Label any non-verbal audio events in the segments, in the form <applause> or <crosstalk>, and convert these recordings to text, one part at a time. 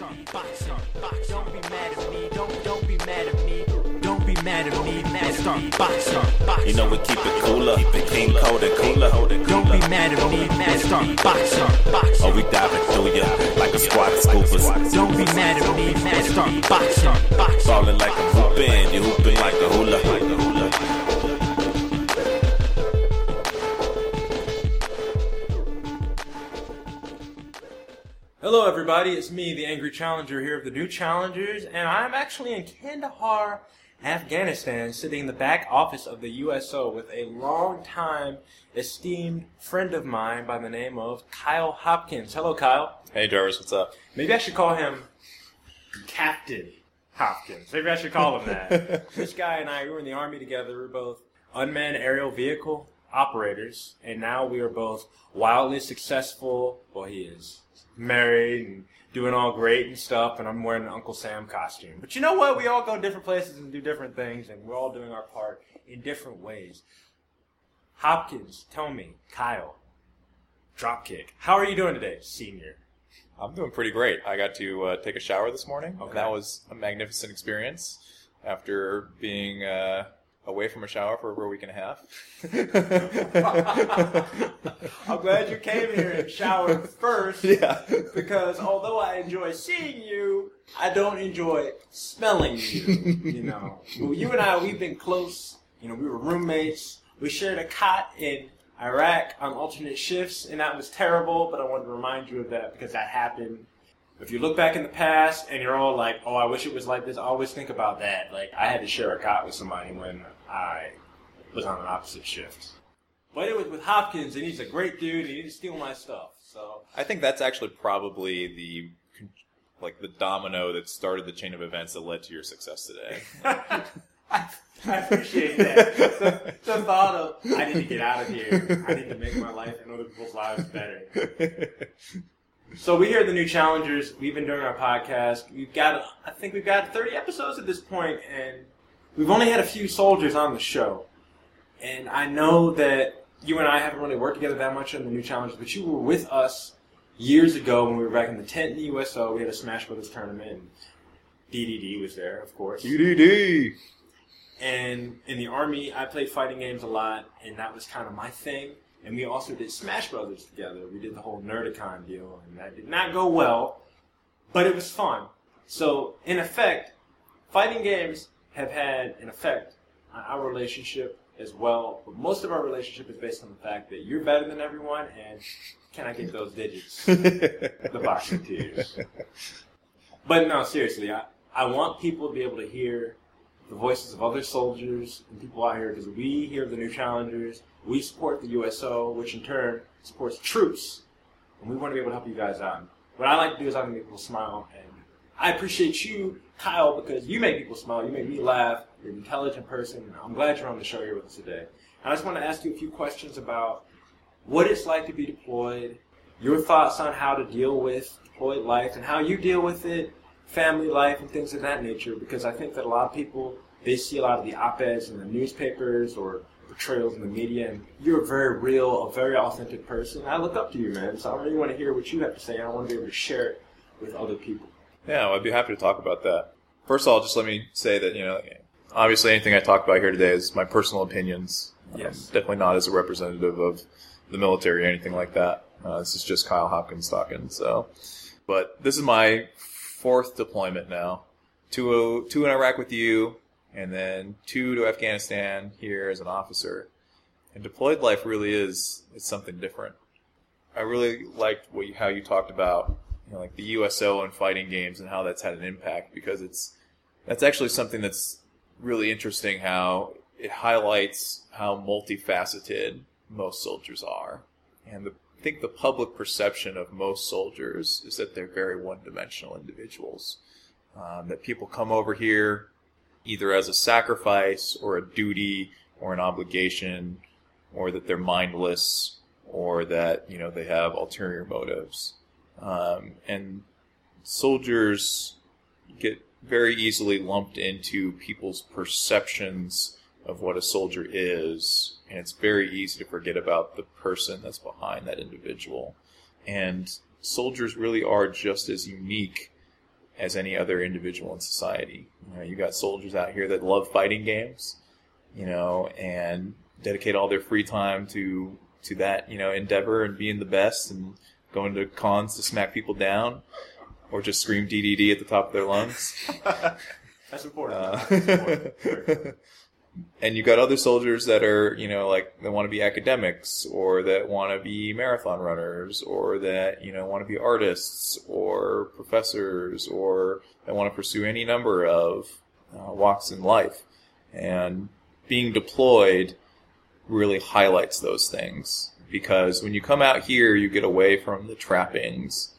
Don't be mad at me. Don't don't be mad at me. Don't be mad at me. Mad start boxing. You know we keep it cooler, the king cold and cooler. Don't be mad at me. Mad start boxing. Oh, we diving through ya like a squad of scoopers. Don't be mad at me. Mad start boxing. Falling like a hoopin', you hooping like a hula. Hello, everybody. It's me, the Angry Challenger, here of the New Challengers, and I'm actually in Kandahar, Afghanistan, sitting in the back office of the USO with a long-time esteemed friend of mine by the name of Kyle Hopkins. Hello, Kyle. Hey Jarvis, what's up? Maybe I should call him Captain Hopkins. Maybe I should call him that. <laughs> this guy and I we were in the army together. We are both unmanned aerial vehicle operators, and now we are both wildly successful. Well, he is married and doing all great and stuff, and I'm wearing an Uncle Sam costume. But you know what? We all go different places and do different things, and we're all doing our part in different ways. Hopkins, tell me, Kyle, dropkick. How are you doing today, senior? I'm doing pretty great. I got to uh, take a shower this morning. Okay. And that was a magnificent experience after being uh, away from a shower for over a week and a half. <laughs> I'm glad you came here and showered first. yeah. Because although I enjoy seeing you, I don't enjoy smelling you. You know, well, you and I, we've been close. You know, we were roommates. We shared a cot in Iraq on alternate shifts, and that was terrible. But I wanted to remind you of that because that happened. If you look back in the past and you're all like, "Oh, I wish it was like this," always think about that. Like I had to share a cot with somebody when I was on an opposite shift. But it was with Hopkins, and he's a great dude, and he didn't steal my stuff. So I think that's actually probably the like the domino that started the chain of events that led to your success today. <laughs> I, I appreciate that. The, the thought of I need to get out of here. I need to make my life and other people's lives better. So we here at the New Challengers. We've been doing our podcast. We've got, I think we've got 30 episodes at this point, and we've only had a few soldiers on the show. And I know that you and I haven't really worked together that much on the New Challengers, but you were with us years ago when we were back in the tent in the USO. We had a Smash Brothers tournament. And DDD was there, of course. UDD. And in the army, I played fighting games a lot, and that was kind of my thing. And we also did Smash Brothers together. We did the whole Nerdicon deal, and that did not go well, but it was fun. So, in effect, fighting games have had an effect on our relationship as well. But most of our relationship is based on the fact that you're better than everyone, and can I get those digits? <laughs> the boxing tears. But no, seriously, I, I want people to be able to hear the voices of other soldiers and people out here because we hear the New Challengers, we support the USO, which in turn supports troops, and we want to be able to help you guys out. What I like to do is I like to make people smile, and I appreciate you, Kyle, because you make people smile, you make me laugh. You're an intelligent person. and I'm glad you're on the show here with us today. And I just want to ask you a few questions about what it's like to be deployed, your thoughts on how to deal with deployed life, and how you deal with it, family life, and things of that nature. Because I think that a lot of people they see a lot of the op-eds in the newspapers or portrayals in the media, and you're a very real, a very authentic person. I look up to you, man. So I really want to hear what you have to say, and I want to be able to share it with other people. Yeah, well, I'd be happy to talk about that. First of all, just let me say that, you know, obviously anything I talk about here today is my personal opinions. Yes. Um, definitely not as a representative of the military or anything like that. Uh, this is just Kyle Hopkins talking. So, but this is my fourth deployment now. Two, two in Iraq with you, and then two to Afghanistan here as an officer. And deployed life really is it's something different. I really liked what you, how you talked about you know, like the USO and fighting games and how that's had an impact because it's that's actually something that's really interesting how it highlights how multifaceted most soldiers are. And the, I think the public perception of most soldiers is that they're very one-dimensional individuals. Um, that people come over here either as a sacrifice or a duty or an obligation, or that they're mindless, or that you know they have ulterior motives. Um, and soldiers get very easily lumped into people's perceptions of what a soldier is, and it's very easy to forget about the person that's behind that individual. And soldiers really are just as unique as any other individual in society. You know, you got soldiers out here that love fighting games, you know, and dedicate all their free time to to that, you know, endeavor and being the best and going to cons to smack people down or just scream DDD at the top of their lungs. <laughs> That's important. Uh, That's important. <laughs> and you've got other soldiers that are, you know, like that want to be academics or that want to be marathon runners or that, you know, want to be artists or professors or that want to pursue any number of uh, walks in life. And being deployed really highlights those things because when you come out here, you get away from the trappings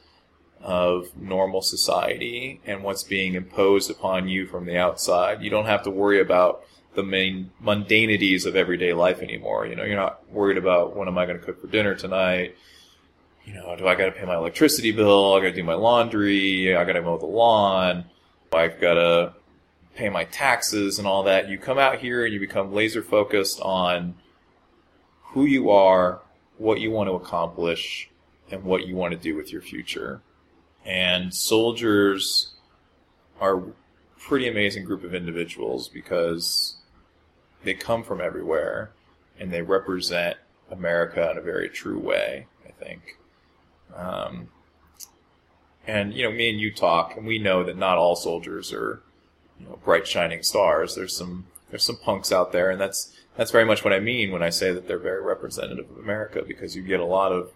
of normal society and what's being imposed upon you from the outside. You don't have to worry about the main mundanities of everyday life anymore. You know, you're not worried about when am I going to cook for dinner tonight. You know, do I got to pay my electricity bill? I got to do my laundry. I got to mow the lawn. I've got to pay my taxes and all that. You come out here and you become laser focused on who you are, what you want to accomplish, and what you want to do with your future. And soldiers are a pretty amazing group of individuals because they come from everywhere and they represent America in a very true way, I think. Um, and, you know, me and you talk, and we know that not all soldiers are, you know, bright shining stars. There's some, there's some punks out there, and that's, that's very much what I mean when I say that they're very representative of America because you get a lot of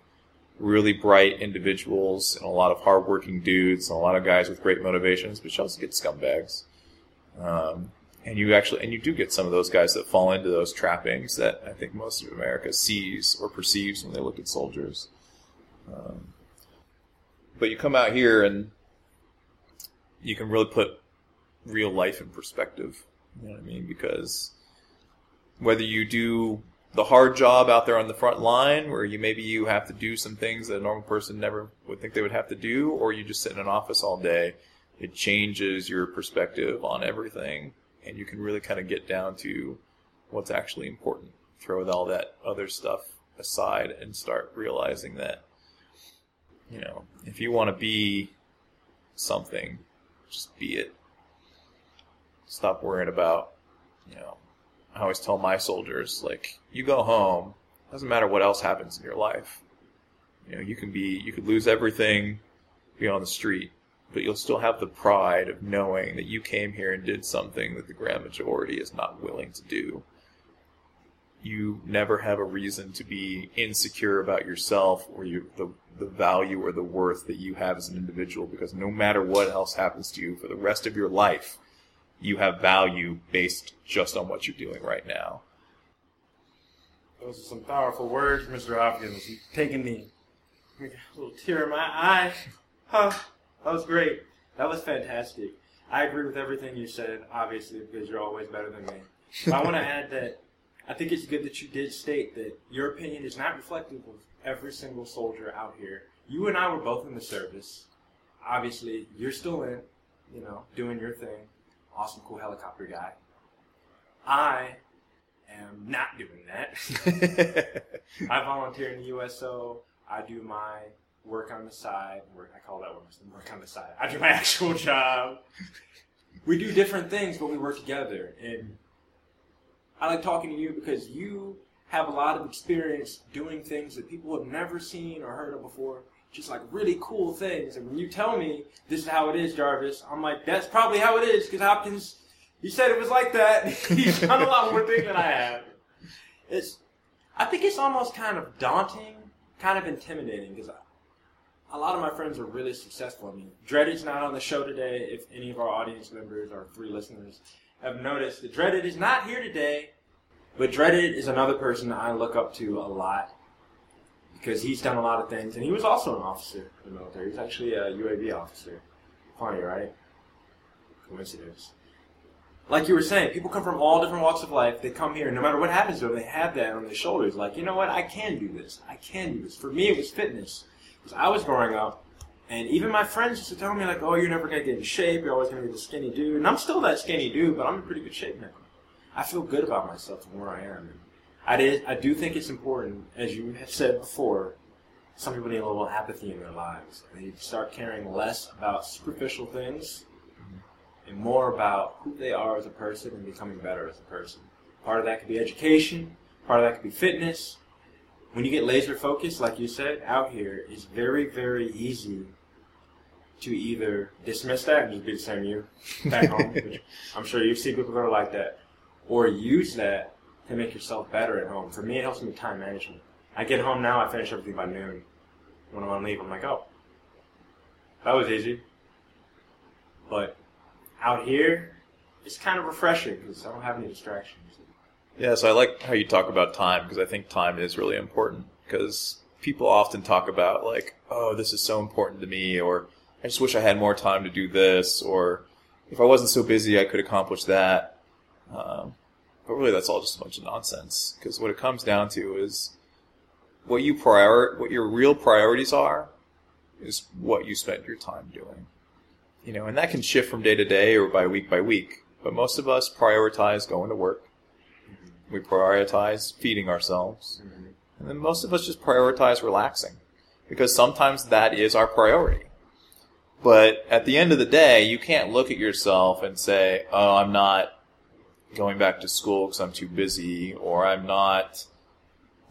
really bright individuals and a lot of hardworking dudes and a lot of guys with great motivations, but you also get scumbags. Um, and you actually, and you do get some of those guys that fall into those trappings that I think most of America sees or perceives when they look at soldiers. Um, but you come out here and you can really put real life in perspective. You know what I mean? Because whether you do the hard job out there on the front line where you maybe you have to do some things that a normal person never would think they would have to do or you just sit in an office all day it changes your perspective on everything and you can really kind of get down to what's actually important. Throw all that other stuff aside and start realizing that you know if you want to be something just be it. Stop worrying about you know I always tell my soldiers, like, you go home, doesn't matter what else happens in your life. You know, you can be, you could lose everything, be on the street, but you'll still have the pride of knowing that you came here and did something that the grand majority is not willing to do. You never have a reason to be insecure about yourself or you, the, the value or the worth that you have as an individual because no matter what else happens to you for the rest of your life, you have value based just on what you're doing right now. Those are some powerful words, Mr. Hopkins. You've taken a little tear in my eye. Huh. That was great. That was fantastic. I agree with everything you said, obviously, because you're always better than me. But I want to add that I think it's good that you did state that your opinion is not reflective of every single soldier out here. You and I were both in the service. Obviously, you're still in, you know, doing your thing. Awesome, cool helicopter guy. I am not doing that. <laughs> I volunteer in the USO. I do my work on the side. Work, I call that work, work on the side. I do my <laughs> actual job. We do different things, but we work together. And I like talking to you because you have a lot of experience doing things that people have never seen or heard of before. Just like really cool things. And when you tell me this is how it is, Jarvis, I'm like, that's probably how it is because Hopkins, he said it was like that. <laughs> He's done a lot more things than I have. It's, I think it's almost kind of daunting, kind of intimidating because a lot of my friends are really successful. I mean, Dreaded's not on the show today. If any of our audience members or three listeners have noticed, that Dreaded is not here today. But Dreaded is another person I look up to a lot because he's done a lot of things, and he was also an officer in the military. He's actually a UAV officer. Funny, right? Coincidence. Like you were saying, people come from all different walks of life. They come here, and no matter what happens to them, they have that on their shoulders. Like, you know what? I can do this. I can do this. For me, it was fitness. Because I was growing up, and even my friends used to tell me, like, oh, you're never going to get in shape. You're always going to be the skinny dude. And I'm still that skinny dude, but I'm in pretty good shape now. I feel good about myself and where I am. I, did, I do think it's important, as you have said before, some people need a little apathy in their lives. They start caring less about superficial things mm-hmm. and more about who they are as a person and becoming better as a person. Part of that could be education, part of that could be fitness. When you get laser focused, like you said, out here, it's very, very easy to either dismiss that and just be the same you back home, which <laughs> I'm sure you've seen people that are like that, or use that to make yourself better at home. For me, it helps me with time management. I get home now, I finish everything by noon. When I'm on leave, I'm like, oh, that was easy. But out here, it's kind of refreshing because I don't have any distractions. Yeah, so I like how you talk about time because I think time is really important because people often talk about like, oh, this is so important to me, or I just wish I had more time to do this, or if I wasn't so busy, I could accomplish that. Um, but really, that's all just a bunch of nonsense because what it comes down to is what you prior, what your real priorities are, is what you spend your time doing. You know, and that can shift from day to day or by week by week. But most of us prioritize going to work. We prioritize feeding ourselves. Mm-hmm. And then most of us just prioritize relaxing. Because sometimes that is our priority. But at the end of the day, you can't look at yourself and say, oh, I'm not going back to school because I'm too busy, or I'm not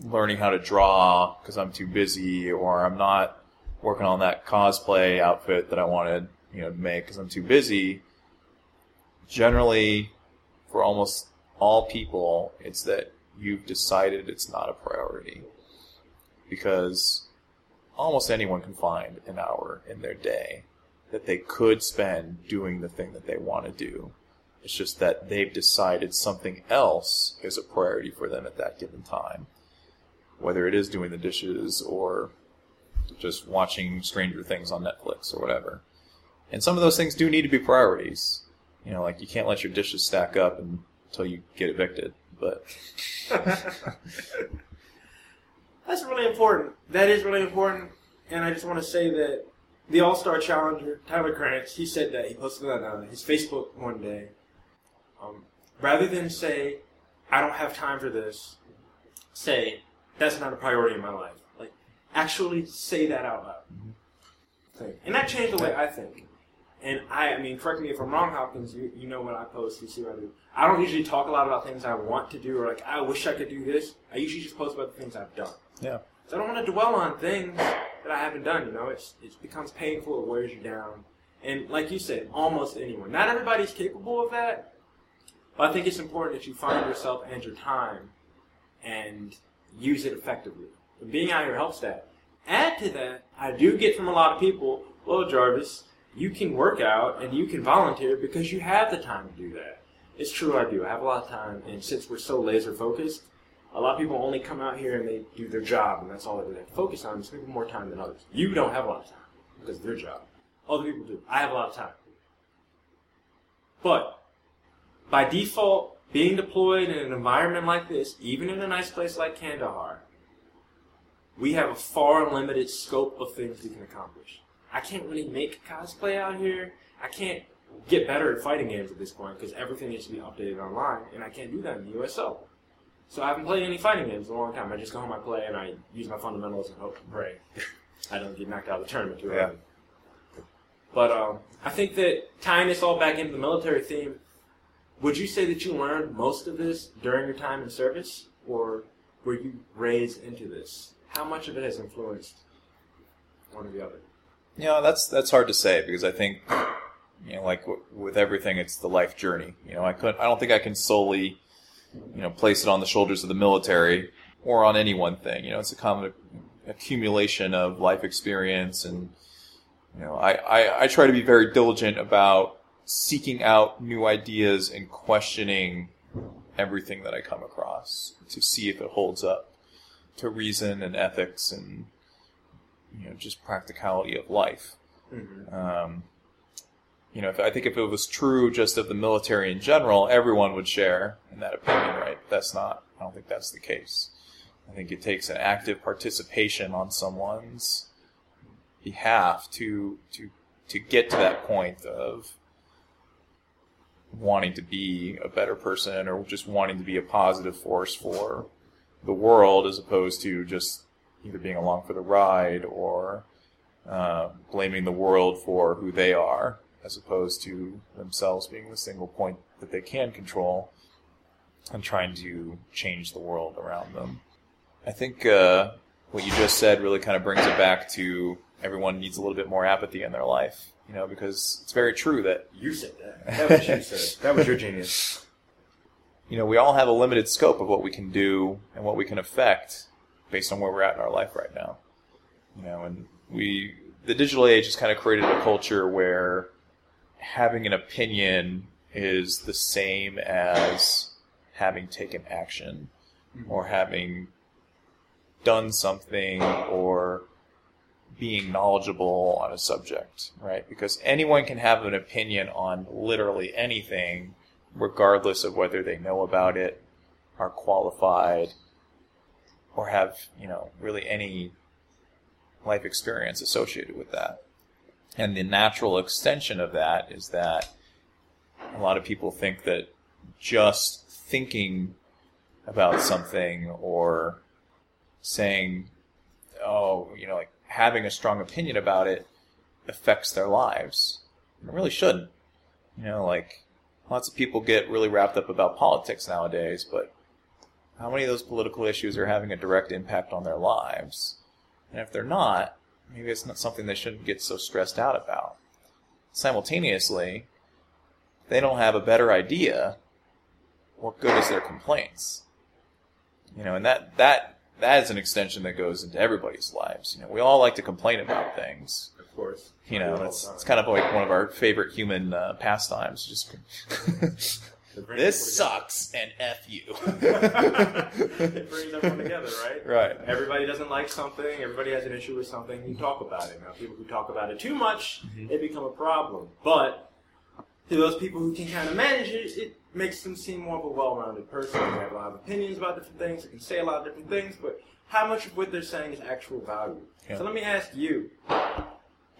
learning how to draw because I'm too busy, or I'm not working on that cosplay outfit that I wanted, you know, to make because I'm too busy. Generally, for almost all people, it's that you've decided it's not a priority. Because almost anyone can find an hour in their day that they could spend doing the thing that they want to do. It's just that they've decided something else is a priority for them at that given time. Whether it is doing the dishes or just watching Stranger Things on Netflix or whatever. And some of those things do need to be priorities. You know, like you can't let your dishes stack up until you get evicted. But <laughs> That's really important. That is really important. And I just want to say that the All Star Challenger, Tyler Krantz, he said that. He posted that on his Facebook one day. Um, rather than say, I don't have time for this, say, that's not a priority in my life. Like, actually say that out loud. Think. And that changed the way I think. And I, I mean, correct me if I'm wrong, Hopkins. You, you know what I post, you see what I do. I don't usually talk a lot about things I want to do or like I wish I could do this. I usually just post about the things I've done. yeah. So I don't want to dwell on things that I haven't done. You know, it's it becomes painful. It wears you down. And like you said, almost anyone. Not everybody's capable of that. But I think it's important that you find yourself and your time and use it effectively. Being out here helps that. Add to that, I do get from a lot of people, well, Jarvis, you can work out and you can volunteer because you have the time to do that. It's true, I do. I have a lot of time, and since we're so laser focused, a lot of people only come out here and they do their job, and that's all they have to focus on. Some people more time than others. You don't have a lot of time because their job. Other people do. I have a lot of time. But by default, being deployed in an environment like this, even in a nice place like Kandahar, we have a far limited scope of things we can accomplish. I can't really make cosplay out here. I can't get better at fighting games at this point because everything needs to be updated online, and I can't do that in the USO. So I haven't played any fighting games in a long time. I just go home, I play, and I use my fundamentals and hope and pray <laughs> I don't get knocked out of the tournament too early. But um, I think that tying this all back into the military theme, would you say that you learned most of this during your time in service, or were you raised into this? How much of it has influenced one or the other? Yeah, that's that's hard to say because I think you know, like w- with everything, it's the life journey. You know, I could I don't think I can solely you know place it on the shoulders of the military or on any one thing. You know, it's a common accumulation of life experience, and you know, I, I I try to be very diligent about seeking out new ideas and questioning everything that I come across to see if it holds up to reason and ethics and you know just practicality of life. Um, you know, if, I think if it was true just of the military in general, everyone would share in that opinion, right? That's not. I don't think that's the case. I think it takes an active participation on someone's behalf to to to get to that point of wanting to be a better person or just wanting to be a positive force for the world as opposed to just either being along for the ride or uh, blaming the world for who they are, as opposed to themselves being the single point that they can control and trying to change the world around them. I think uh, what you just said really kind of brings it back to everyone needs a little bit more apathy in their life, you know, because it's very true that You said that. That was you said. That was your genius. <laughs> you know we all have a limited scope of what we can do and what we can affect based on where we're at in our life right now. You know, and we the digital age has kind of created a culture where having an opinion is the same as having taken action mm-hmm. or having done something or being knowledgeable on a subject, right? Because anyone can have an opinion on literally anything, regardless of whether they know about it, are qualified, or have, you know, really any life experience associated with that. And the natural extension of that is that a lot of people think that just thinking about something or saying, oh, you know, like having a strong opinion about it affects their lives. It really shouldn't. You know, like lots of people get really wrapped up about politics nowadays, but how many of those political issues are having a direct impact on their lives? And if they're not, maybe it's not something they shouldn't get so stressed out about. Simultaneously, they don't have a better idea, what good is their complaints? You know, and that that that is an extension that goes into everybody's lives. You know, we all like to complain about things. Of course. You know, it's it's kind of like one of our favorite human uh, pastimes. Just <laughs> this sucks and f you. <laughs> it brings everyone together, right? <laughs> right. Everybody doesn't like something. Everybody has an issue with something. You talk about it. Now, people who talk about it too much, it become a problem. But to those people who can kind of manage it, it makes them seem more of a well-rounded person. They have a lot of opinions about different things. They can say a lot of different things, but how much of what they're saying is actual value? Yeah. So let me ask you: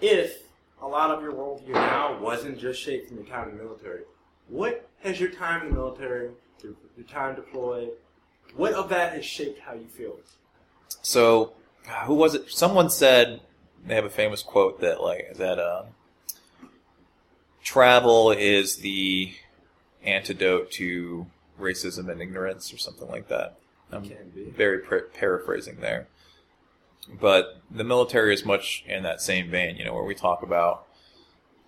If a lot of your worldview now wasn't just shaped from your time in the military, what has your time in the military, your, your time deployed, what of that has shaped how you feel? So, who was it? Someone said they have a famous quote that like that uh, travel is the antidote to racism and ignorance, or something like that. I'm very par- paraphrasing there, but the military is much in that same vein. You know, where we talk about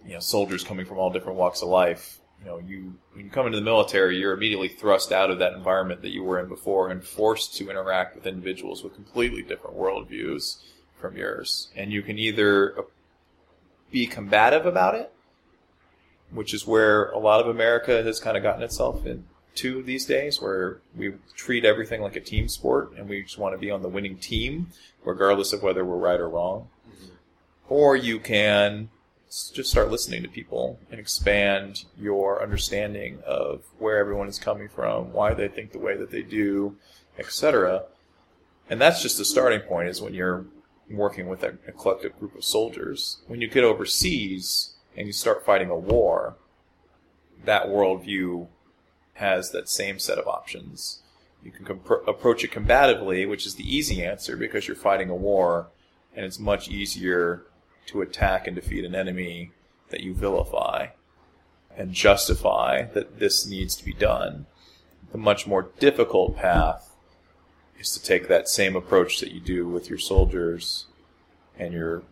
you know soldiers coming from all different walks of life. You know, you when you come into the military, you're immediately thrust out of that environment that you were in before and forced to interact with individuals with completely different worldviews from yours. And you can either uh, be combative about it, which is where a lot of America has kind of gotten itself into these days, where we treat everything like a team sport and we just want to be on the winning team, regardless of whether we're right or wrong. Mm-hmm. Or you can just start listening to people and expand your understanding of where everyone is coming from, why they think the way that they do, etc. And that's just the starting point is when you're working with a, a collective group of soldiers. When you get overseas and you start fighting a war, that worldview has that same set of options. You can compro- approach it combatively, which is the easy answer because you're fighting a war, and it's much easier to attack and defeat an enemy that you vilify and justify that this needs to be done. The much more difficult path is to take that same approach that you do with your soldiers and your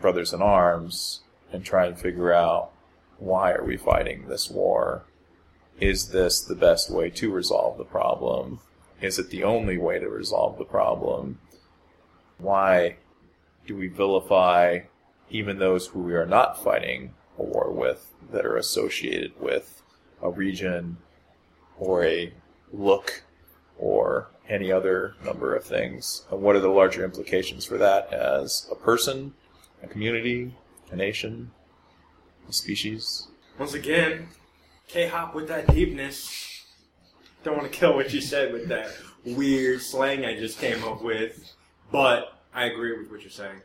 brothers in arms and try and figure out why are we fighting this war? Is this the best way to resolve the problem? Is it the only way to resolve the problem? Why do we vilify even those who we are not fighting a war with that are associated with a region or a look or any other number of things? And what are the larger implications for that as a person, a community, a nation, a species? Once again, K Hop with that deepness. Don't want to kill what you said with that weird slang I just came up with, but I agree with what you're saying.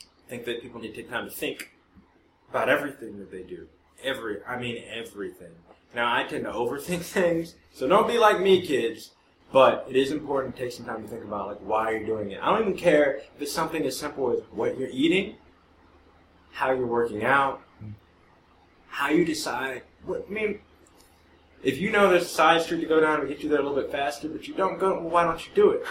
I think that people need to take time to think about everything that they do. Every, I mean everything. Now I tend to overthink <laughs> things, so don't be like me, kids. But it is important to take some time to think about like why you're doing it. I don't even care if it's something as simple as what you're eating, how you're working out, how you decide. What, I mean, if you know there's a side street to go down to get you there a little bit faster, but you don't go, well, why don't you do it?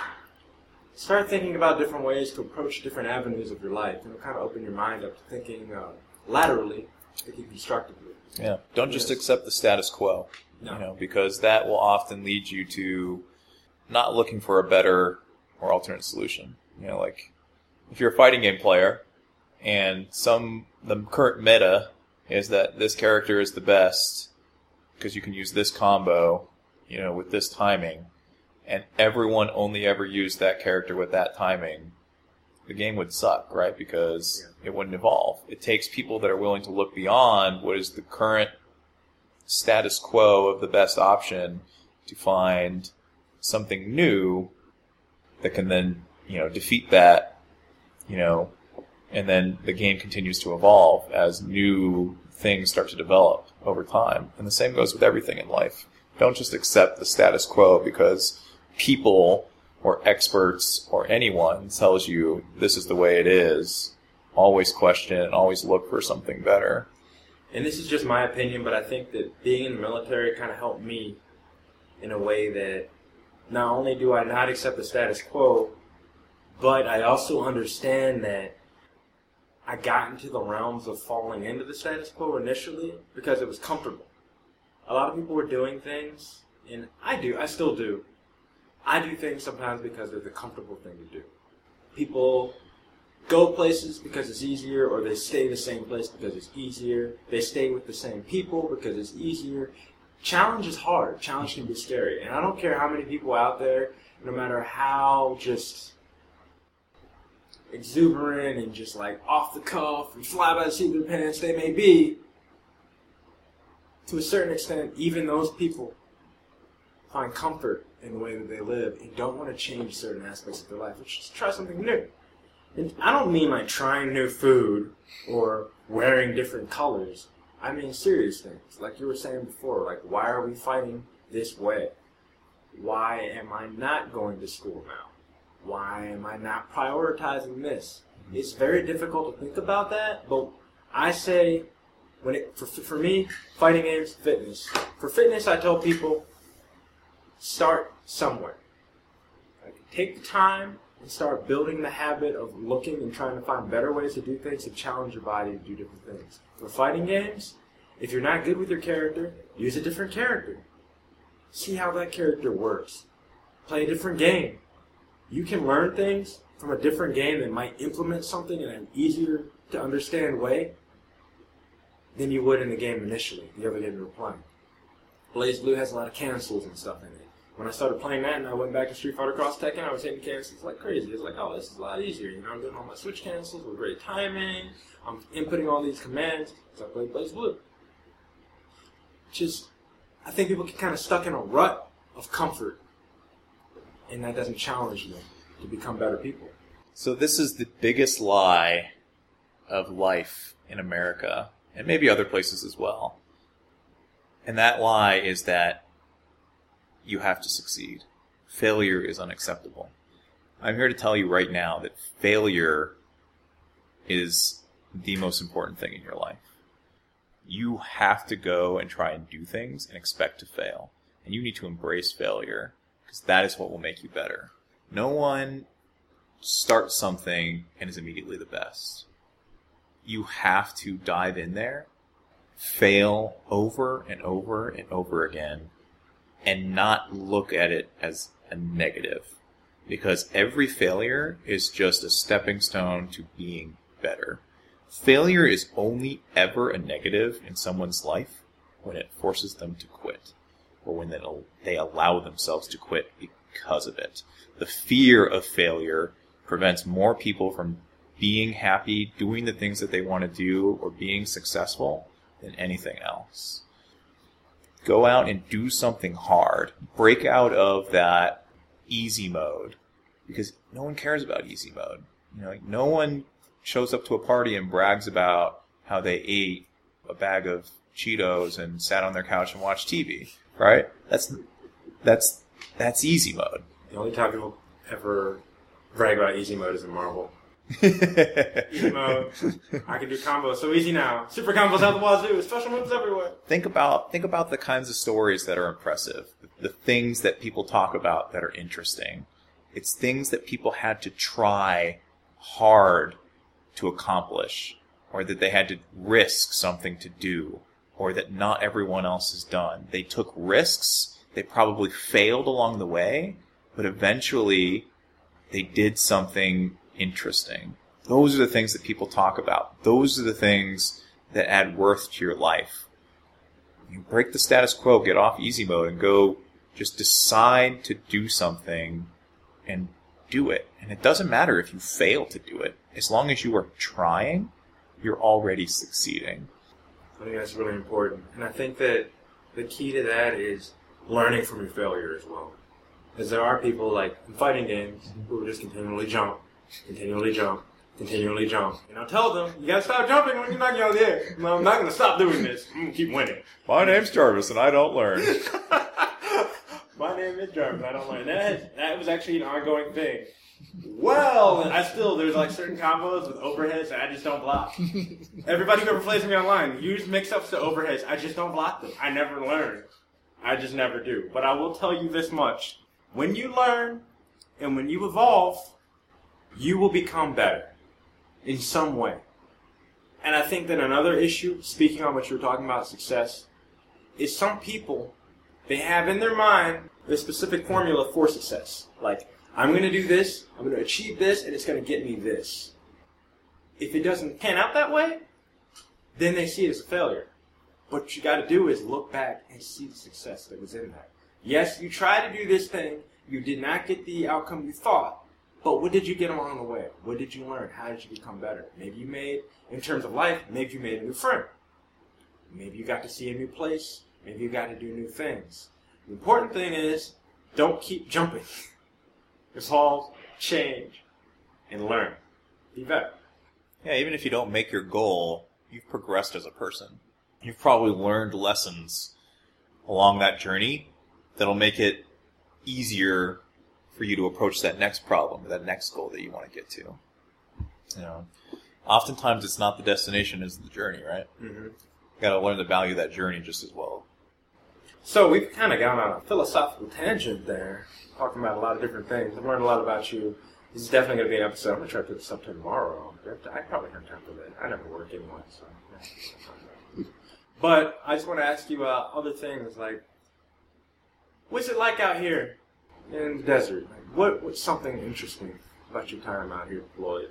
Start thinking about different ways to approach different avenues of your life, and it'll kind of open your mind up to thinking uh, laterally, thinking constructively. Yeah. Don't just Yes. accept the status quo. No. You know, because that will often lead you to not looking for a better or alternate solution. You know, like if you're a fighting game player and some the current meta is that this character is the best because you can use this combo, you know, with this timing, and everyone only ever used that character with that timing, the game would suck, right? Because it wouldn't evolve. It takes people that are willing to look beyond what is the current status quo of the best option to find something new that can then, you know, defeat that, you know, and then the game continues to evolve as new things start to develop over time. And the same goes with everything in life. Don't just accept the status quo because people or experts or anyone tells you this is the way it is. Always question and always look for something better. And this is just my opinion, but I think that being in the military kind of helped me in a way that not only do I not accept the status quo, but I also understand that I got into the realms of falling into the status quo initially because it was comfortable. A lot of people were doing things, and I do, I still do. I do things sometimes because they're the comfortable thing to do. People go places because it's easier, or they stay the same place because it's easier. They stay with the same people because it's easier. Challenge is hard. Challenge can be scary. And I don't care how many people out there, no matter how just exuberant and just like off the cuff and fly by the seat of their pants they may be, to a certain extent, even those people find comfort in the way that they live and don't want to change certain aspects of their life. Let's just try something new. And I don't mean like trying new food or wearing different colors. I mean serious things. Like you were saying before, like why are we fighting this way? Why am I not going to school now? Why am I not prioritizing this? Mm-hmm. It's very difficult to think about that, but I say when it for, for me, fighting games, fitness. For fitness, I tell people start somewhere. Like, take the time and start building the habit of looking and trying to find better ways to do things to challenge your body to do different things. For fighting games, if you're not good with your character, use a different character. See how that character works. Play a different game. You can learn things from a different game that might implement something in an easier to understand way than you would in the game initially, the other game you were playing. BlazBlue has a lot of cancels and stuff in it. When I started playing that and I went back to Street Fighter Cross Tekken, I was hitting cancels like crazy. It's like, oh, this is a lot easier. You know, I'm doing all my switch cancels with great timing. I'm inputting all these commands. So I played BlazBlue. Just, I think people get kind of stuck in a rut of comfort, and that doesn't challenge them to become better people. So this is the biggest lie of life in America, and maybe other places as well. And that lie is that you have to succeed. Failure is unacceptable. I'm here to tell you right now that failure is the most important thing in your life. You have to go and try and do things and expect to fail. And you need to embrace failure because that is what will make you better. No one starts something and is immediately the best. You have to dive in there, fail over and over and over again, and not look at it as a negative. Because every failure is just a stepping stone to being better. Failure is only ever a negative in someone's life when it forces them to quit, or when they allow themselves to quit because of it. The fear of failure prevents more people from being happy, doing the things that they want to do, or being successful than anything else. Go out and do something hard. Break out of that easy mode because no one cares about easy mode. You know, like no one shows up to a party and brags about how they ate a bag of Cheetos and sat on their couch and watched TV, right? That's that's that's easy mode. The only time people ever brag about easy mode is in Marvel. <laughs> Easy mode. I can do combos so easy now. Super combos out the wazoo. Special moves everywhere. think about think about the kinds of stories that are impressive, the things that people talk about that are interesting. It's things that people had to try hard to accomplish, or that they had to risk something to do, or that not everyone else has done. They took risks. They probably failed along the way, but eventually they did something interesting. Those are the things that people talk about. Those are the things that add worth to your life. You break the status quo, get off easy mode, and go just decide to do something and do it. And it doesn't matter if you fail to do it. As long as you are trying, you're already succeeding. I think that's really important. And I think that the key to that is learning from your failure as well. Because there are people like in fighting games who just continually jump, continually jump, continually jump. And I'll tell them, you gotta stop jumping when you're knocking out the air. No, I'm not gonna stop doing this. I'm gonna keep winning. My name's Jarvis, and I don't learn. <laughs> My name is Jarvis. I don't learn. That, that was actually an ongoing thing. Well, I still, there's like certain combos with overheads that I just don't block. <laughs> Everybody who ever plays with me online, use mix-ups to overheads. I just don't block them. I never learn. I just never do. But I will tell you this much. When you learn and when you evolve, you will become better in some way. And I think that another issue, speaking on what you were talking about, success, is some people, they have in their mind the specific formula for success. Like, I'm going to do this, I'm going to achieve this, and it's going to get me this. If it doesn't pan out that way, then they see it as a failure. But what you got to do is look back and see the success that was in that. Yes, you tried to do this thing, you did not get the outcome you thought, but what did you get along the way? What did you learn? How did you become better? Maybe you made, in terms of life, maybe you made a new friend. Maybe you got to see a new place. Maybe you got to do new things. The important thing is, don't keep jumping. <laughs> Evolve, change, and learn. Be better. Yeah, even if you don't make your goal, you've progressed as a person. You've probably learned lessons along that journey that'll make it easier for you to approach that next problem that next goal that you want to get to. You know, oftentimes it's not the destination, it's the journey, right? Mm-hmm. You gotta learn to value that journey just as well. So we've kind of gone on a philosophical tangent there, talking about a lot of different things. I've learned a lot about you. This is definitely going to be an episode. I'm going to try to put this up tomorrow. I probably have time for that. I never work anyway, so. But I just want to ask you uh, other things like, what's it like out here in the desert? Like, what what's something interesting about your time out here deployed?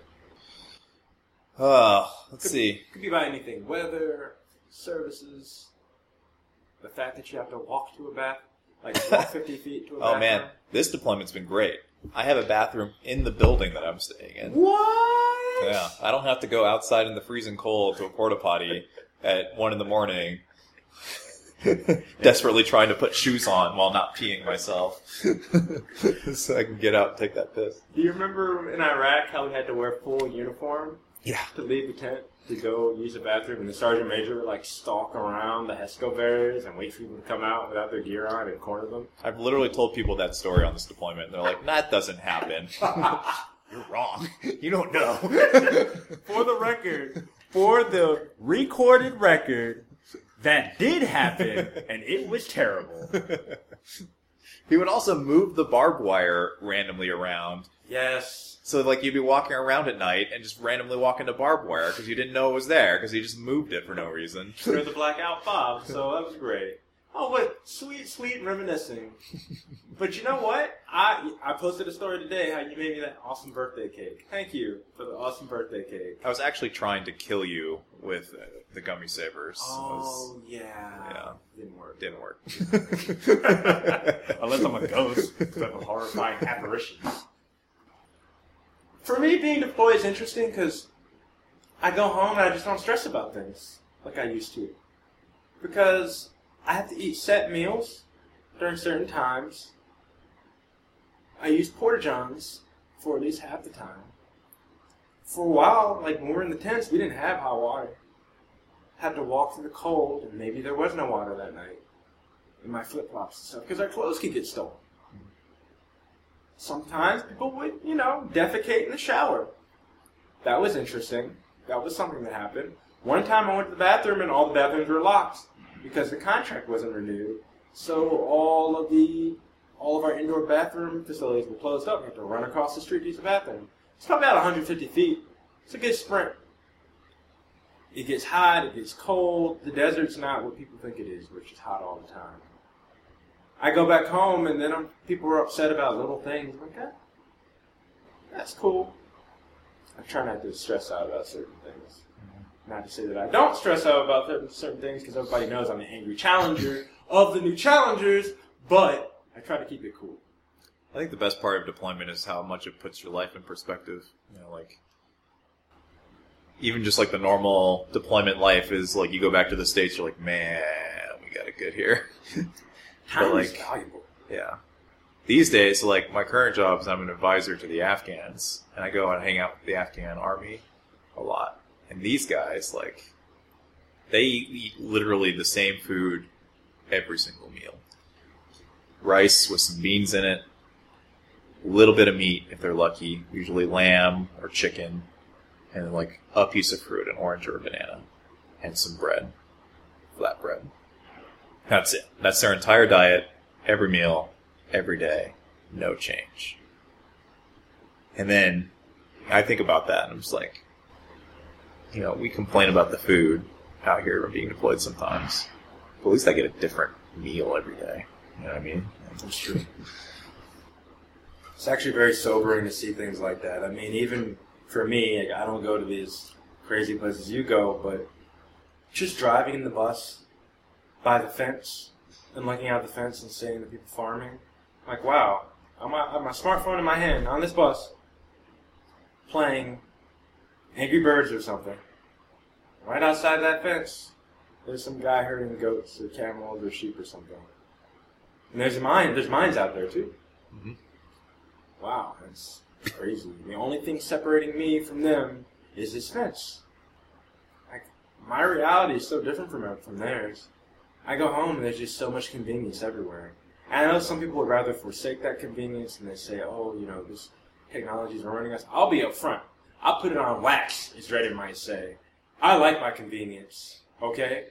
Uh, let's see. Could be about anything: weather, services, the fact that you have to walk to a bath, like walk <laughs> 50 feet to a Oh bathroom. man, this deployment's been great. I have a bathroom in the building that I'm staying in. What? Yeah, I don't have to go outside in the freezing cold to a porta potty at one in the morning, <laughs> desperately trying to put shoes on while not peeing myself, <laughs> so I can get out and take that piss. Do you remember in Iraq how we had to wear full uniform Yeah. to leave the tent to go use the bathroom, and the sergeant major would like stalk around the HESCO barriers and wait for people to come out without their gear on and corner them? I've literally told people that story on this deployment, and they're like, "That doesn't happen." <laughs> You're wrong. <laughs> You don't know. <laughs> For the record, for the recorded record, that did happen, and it was terrible. he would also move the barbed wire randomly around. Yes. So like you'd be walking around at night and just randomly walk into barbed wire because you didn't know it was there because he just moved it for no reason. <laughs> You're the blackout Bob, so that was great. Oh, what sweet, sweet reminiscing. <laughs> But you know what? I I posted a story today how you made me that awesome birthday cake. Thank you for the awesome birthday cake. I was actually trying to kill you with uh, the gummy sabers. It was- Oh yeah, yeah. didn't work. didn't work. <laughs> Unless I'm a ghost, 'cause I'm a horrifying apparition. For me, being deployed is interesting because I go home and I just don't stress about things like I used to. Because I have to eat set meals during certain times. I use porta johns for at least half the time. For a while, like when we were in the tents, we didn't have hot water. Had to walk through the cold, and maybe there was no water that night in my flip flops and stuff because our clothes could get stolen. Sometimes people would, you know, defecate in the shower. That was interesting. That was something that happened. One time I went to the bathroom and all the bathrooms were locked because the contract wasn't renewed. So all of the all of our indoor bathroom facilities were closed up. You had to run across the street to use the bathroom. It's about 150 feet. It's a good sprint. It gets hot, it gets cold. The desert's not what people think it is, which is hot all the time. I go back home and then I'm, people are upset about little things. I'm like, "Eh, that's cool. I try not to stress out about certain things. Not to say that I don't stress out about certain, certain things because everybody knows I'm the angry challenger of the new challengers, but I try to keep it cool. I think the best part of deployment is how much it puts your life in perspective. You know, like even just like the normal deployment life is like you go back to the states, you're like, man, we got it good here. <laughs> Time is like- valuable. yeah. These days, so like my current job is I'm an advisor to the Afghans, and I go and hang out with the Afghan army a lot. And these guys, like, they eat literally the same food every single meal. Rice with some beans in it, a little bit of meat if they're lucky, usually lamb or chicken, and like a piece of fruit, an orange or a banana, and some bread, flat bread. That's it. That's their entire diet, every meal, every day, no change. And then I think about that and I'm just like, you know, we complain about the food out here being deployed sometimes. But at least I get a different meal every day. You know what I mean? That's true. It's actually very sobering to see things like that. I mean, even for me, like, I don't go to these crazy places you go, but just driving in the bus by the fence and looking out the fence and seeing the people farming, like, wow, I'm, I have my smartphone in my hand on this bus playing Angry Birds or something. Right outside that fence, there's some guy herding goats or camels or sheep or something. And there's a mine. There's mines out there too. Mhm. Wow, that's crazy. The only thing separating me from them is this fence. Like my reality is so different from from theirs. I go home and there's just so much convenience everywhere. And I know some people would rather forsake that convenience and they say, "Oh, you know, this technology is ruining us." I'll be up front. I'll put it on wax, as Reddit might say. I like my convenience. Okay,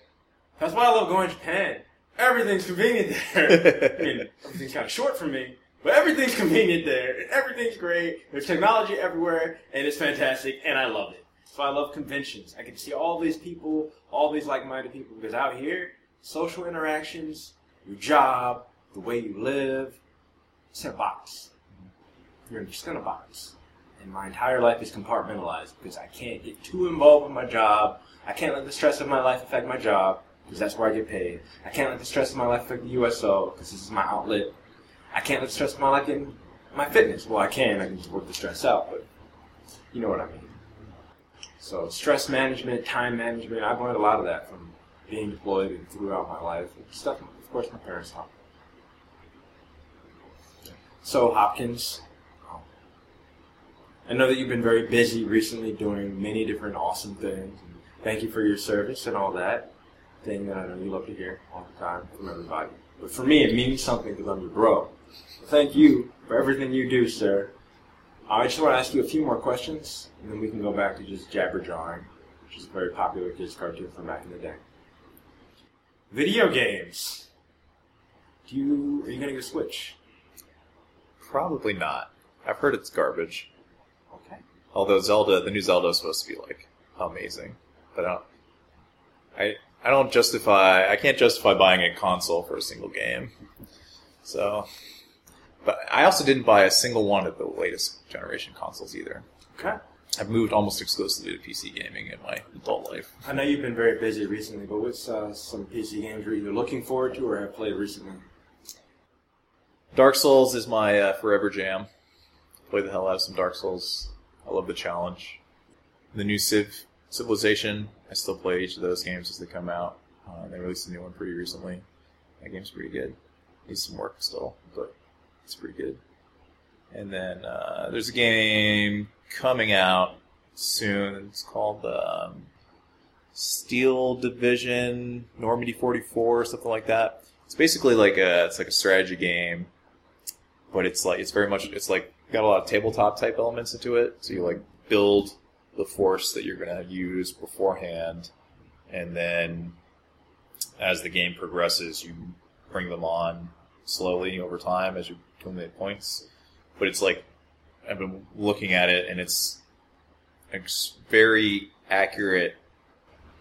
that's why I love going to Japan. Everything's convenient there. <laughs> I mean, everything's kind of short for me, but everything's convenient there. and Everything's great. There's technology everywhere, and it's fantastic, and I love it. So I love conventions. I can see all these people, all these like-minded people, because out here, social interactions, your job, the way you live, it's in a box. You're just in a box. And my entire life is compartmentalized because I can't get too involved with my job. I can't let the stress of my life affect my job because that's where I get paid. I can't let the stress of my life affect the USO because this is my outlet. I can't let the stress of my life in my fitness. Well, I can. I can just work the stress out, but you know what I mean. So stress management, time management, I've learned a lot of that from being deployed and throughout my life. Stuff, of course, my parents me. So Hopkins, um, I know that you've been very busy recently doing many different awesome things. Thank you for your service and all that thing that I know you love to hear all the time from everybody. But for me, it means something because I'm your bro. Thank you for everything you do, sir. I just want to ask you a few more questions, and then we can go back to just jabber jawing, which is a very popular kids' cartoon from back in the day. Video games. Do you are you gonna get a Switch? Probably not. I've heard it's garbage. Okay. Although Zelda, the new Zelda is supposed to be like amazing, but I don't. I I don't justify. I can't justify buying a console for a single game. So, but I also didn't buy a single one of the latest generation consoles either. Okay. I've moved almost exclusively to PC gaming in my adult life. I know you've been very busy recently, but what's uh, some PC games you're either looking forward to or have played recently? Dark Souls is my uh, forever jam. Play the hell out of some Dark Souls. I love the challenge. The new Civ Civilization. I still play each of those games as they come out. Uh, they released a new one pretty recently. That game's pretty good. Needs some work still, but it's pretty good. And then uh, there's a game coming out soon. It's called um, Steel Division Normandy 44 or something like that. It's basically like a it's like a strategy game but it's like it's very much it's like got a lot of tabletop type elements into it. So you like build the force that you're going to use beforehand, and then as the game progresses, you bring them on slowly over time as you accumulate points. But it's like I've been looking at it, and it's very accurate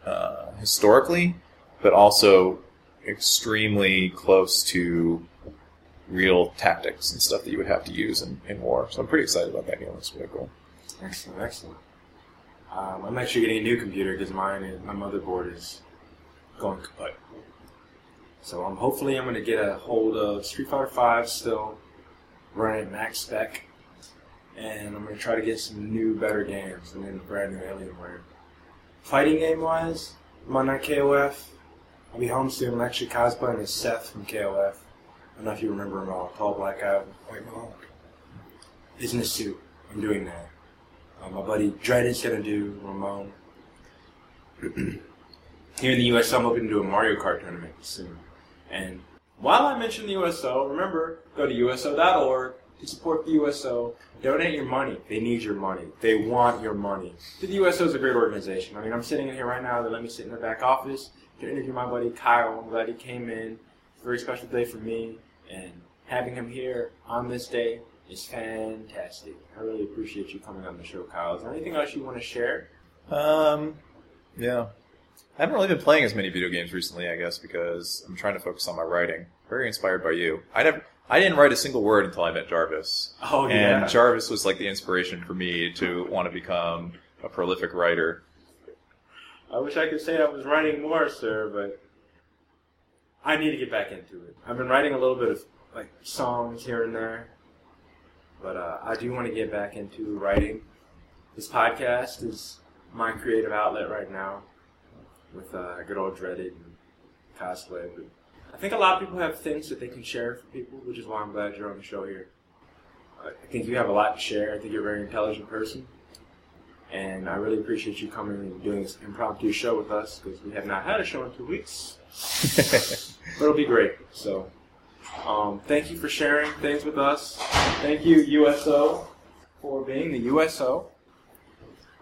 uh, historically, but also extremely close to real tactics and stuff that you would have to use in, in war. So I'm pretty excited about that game. It's really cool. Excellent, excellent. Um, I'm actually getting a new computer because mine, my motherboard is going kaput. So hopefully I'm going to get a hold of Street Fighter V still, running max spec, and I'm to try to get some new, better games and then a brand new Alienware. Fighting game wise, I'm on that KOF. I'll be home soon. I'm actually cosplaying as Seth from KOF. I don't know if you remember him all. Tall black guy with white mohawk. He's in a suit. I'm doing that. Uh, my buddy Dreaded's gonna do Ramon. <clears throat> Here in the US, I'm hoping to do a Mario Kart tournament soon. And while I mention the USO, remember, go to USO.org support the USO. Donate your money. They need your money. They want your money. The USO is a great organization. I mean, I'm sitting in here right now. They let me sit in the back office to interview my buddy Kyle. I'm glad he came in. It's a very special day for me. And having him here on this day is fantastic. I really appreciate you coming on the show, Kyle. Is there anything else you want to share? Um, yeah. I haven't really been playing as many video games recently, I guess, because I'm trying to focus on my writing. Very inspired by you. I never, I didn't write a single word until I met Jarvis. Oh, yeah. And Jarvis was like the inspiration for me to want to become a prolific writer. I wish I could say I was writing more, sir, but I need to get back into it. I've been writing a little bit of like songs here and there, but uh, I do want to get back into writing. This podcast is my creative outlet right now, with uh, good old dreaded and cosplay. I think a lot of people have things that they can share for people, which is why I'm glad you're on the show here. I I think you have a lot to share. I think you're a very intelligent person. And I really appreciate you coming and doing this impromptu show with us because we have not had a show in two weeks. <laughs> But it'll be great. So, um, thank you for sharing things with us. Thank you, USO, for being the USO.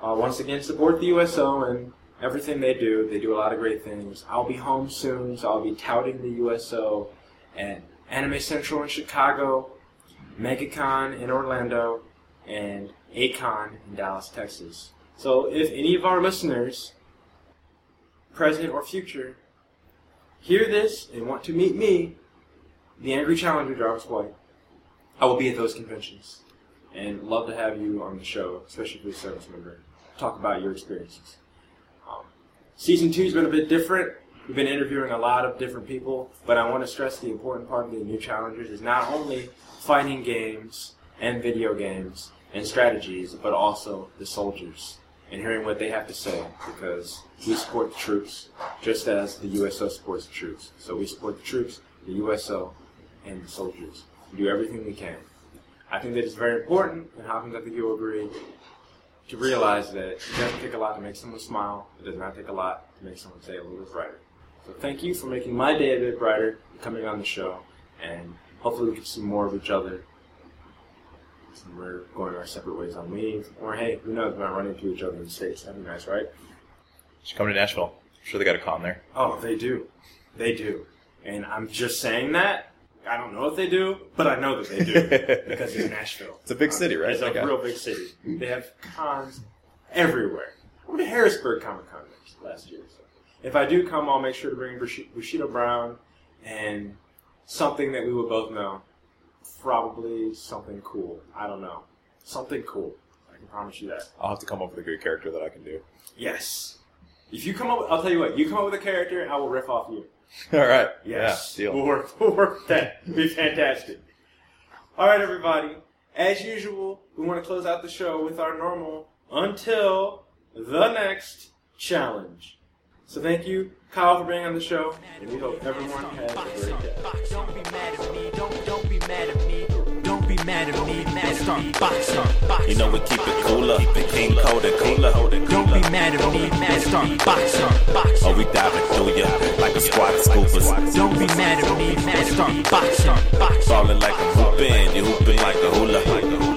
Uh, once again, support the USO and everything they do. They do a lot of great things. I'll be home soon, so I'll be touting the USO and Anime Central in Chicago, MegaCon in Orlando, and A-Kon in Dallas, Texas. So if any of our listeners, present or future, hear this and want to meet me, the Angry Challenger Jarvis White, I will be at those conventions. And love to have you on the show, especially if you're a service member. Talk about your experiences. Season two has been a bit different. We've been interviewing a lot of different people, but I want to stress the important part of the new challengers is not only fighting games and video games and strategies, but also the soldiers and hearing what they have to say because we support the troops just as the USO supports the troops. So we support the troops, the USO, and the soldiers. We do everything we can. I think that it's very important, and Hopkins, I think you'll agree, to realize that it doesn't take a lot to make someone smile. It does not take a lot to make someone say a little bit brighter. So thank you for making my day a bit brighter, coming on the show, and hopefully we can see more of each other. And we're going our separate ways on leave, or hey, who knows, we might run into each other in the States. That'd be nice, right? Should come to Nashville. I'm sure they got a con there. Oh, they do. They do. And I'm just saying that. I don't know if they do, but I know that they do <laughs> because it's Nashville. It's a big city, right? It's a real big city. They have cons everywhere. I went to Harrisburg Comic Con last year. So if I do come, I'll make sure to bring Bushi- Bushido Brown and something that we would both know. Probably something cool. I don't know. Something cool. I can promise you that. I'll have to come up with a good character that I can do. Yes. If you come up, I'll tell you what. You come up with a character, I will riff off you. <laughs> All right. Yes. Yeah. Deal. We'll work, we'll work with that. It'll be fantastic. All right, everybody. As usual, we want to close out the show with our normal until the next challenge. So thank you, Kyle, for being on the show, and we hope everyone has a great day. Don't be mad at me. Don't don't mad at me. Don't be mad at me. Mad start boxing. You know we keep it cooler, keep it Cold and cooler. Don't be mad at me. Mad start boxing. Oh, we diving through ya like a squad of scoopers. Don't be mad at me. Mad start boxing. Falling like a hoop band, you hooping like a hula.